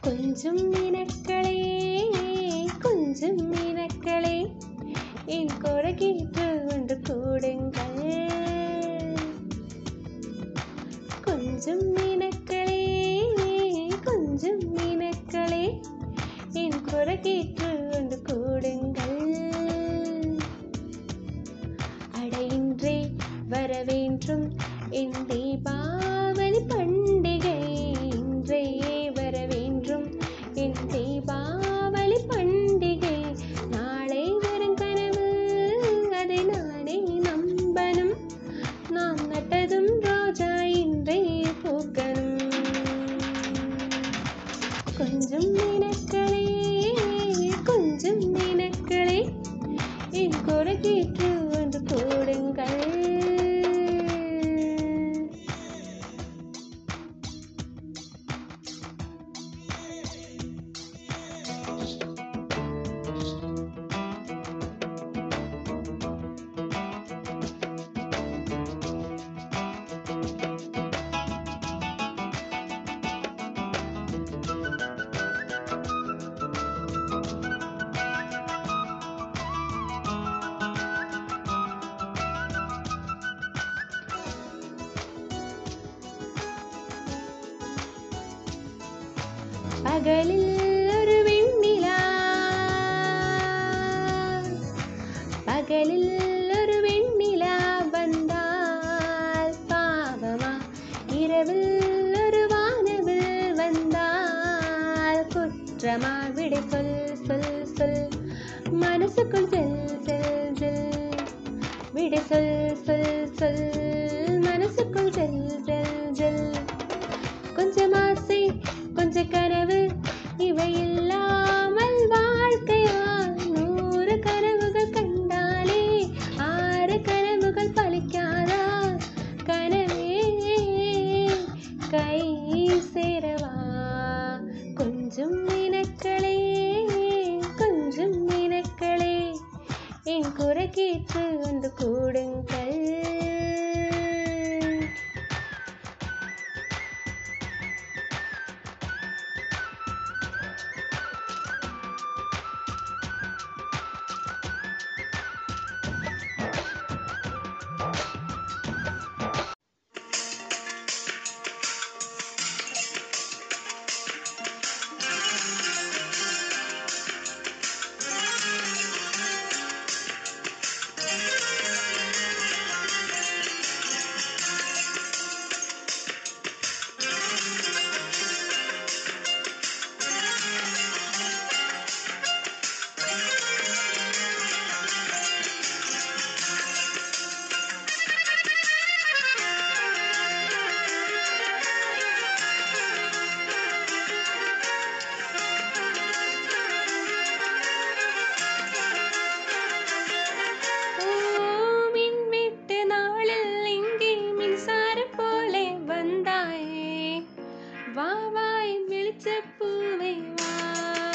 கொஞ்சம் மீனக்களே கொஞ்சம் மீனக்களே என் கொடகேற்று ஒன்று கூடுங்கள். கொஞ்சம் மீனக்களே கொஞ்சம் மீனக்களே என் குரகேற்று ஒன்று கூடுங்கள். அடையின்றே வரவேன்றும் என் பகலில் ஒரு வெண்ணிலா. பகலில் ஒரு வெண்ணிலா வந்தால் பாவமா? இரவில் ஒரு வானவில் வந்தால் குற்றமா? விடை சொல் சொல் சொல். மனசுக்குள் செல் செல் செல். விடை சொல் சொல் சொல். நிலையில் வாய் வெளிச்ச பூவே வா.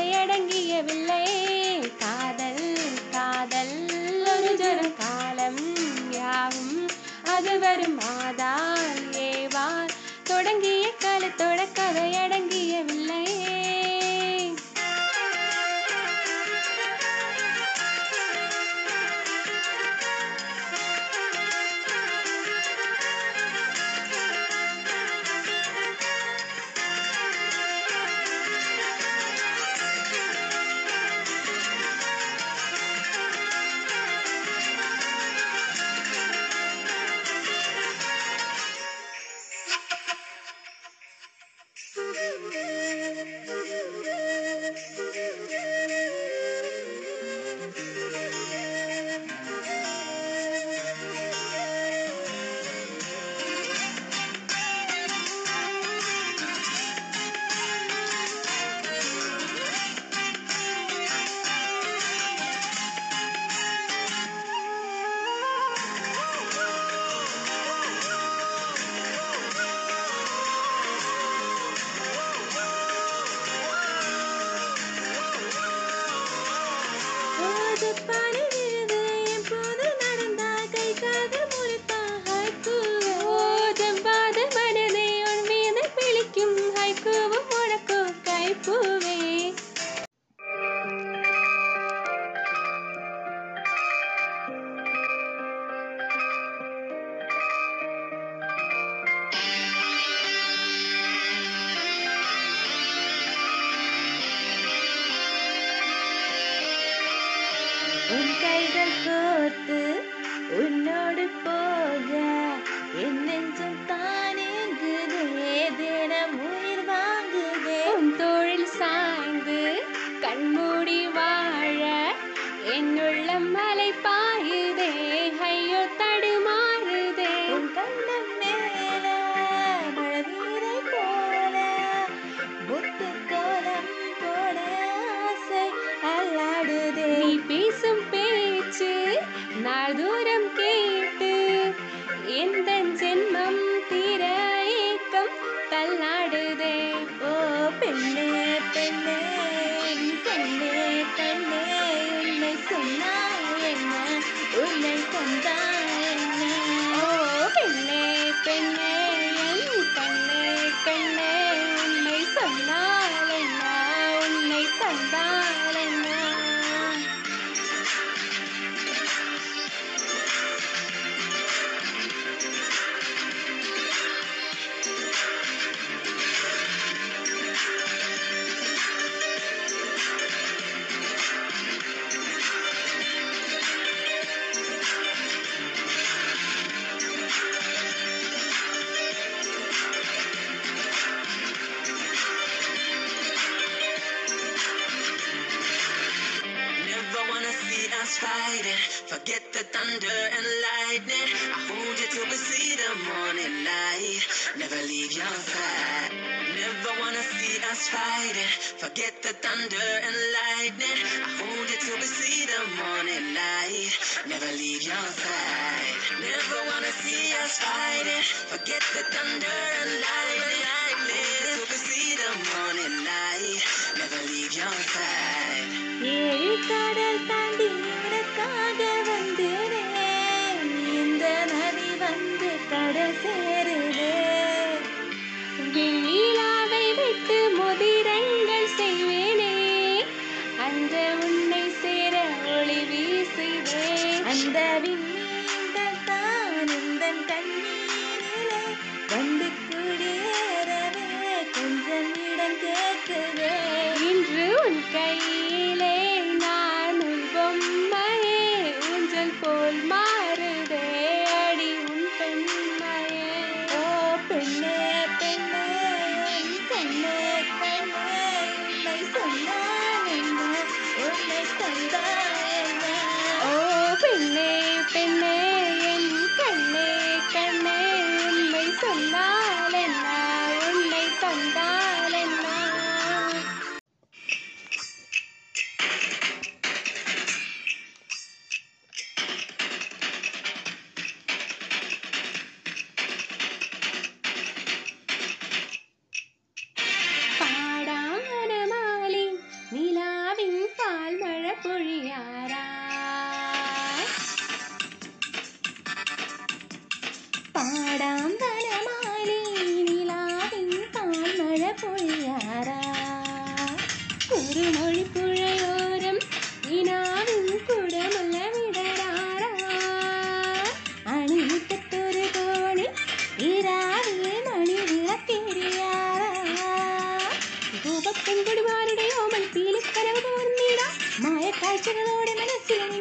கருத்தோட கதை காதல் காதல். ஒரு ஜன காலம் யாவும் அது வரும் ஆதால் ஏவான் தொடங்கிய காலத்தோட கதை அடங்கியவில்லை பூவே the thunder and lightning. I hold you till we see the morning light. Never leave your side. Never wanna see us fighting. Forget the thunder and lightning. I hold you till we see the morning light. Never leave your side. Never wanna see us fighting. Forget the thunder and lightning. Till we see the morning light. Never leave your side. Yeah, Daddy. feeling.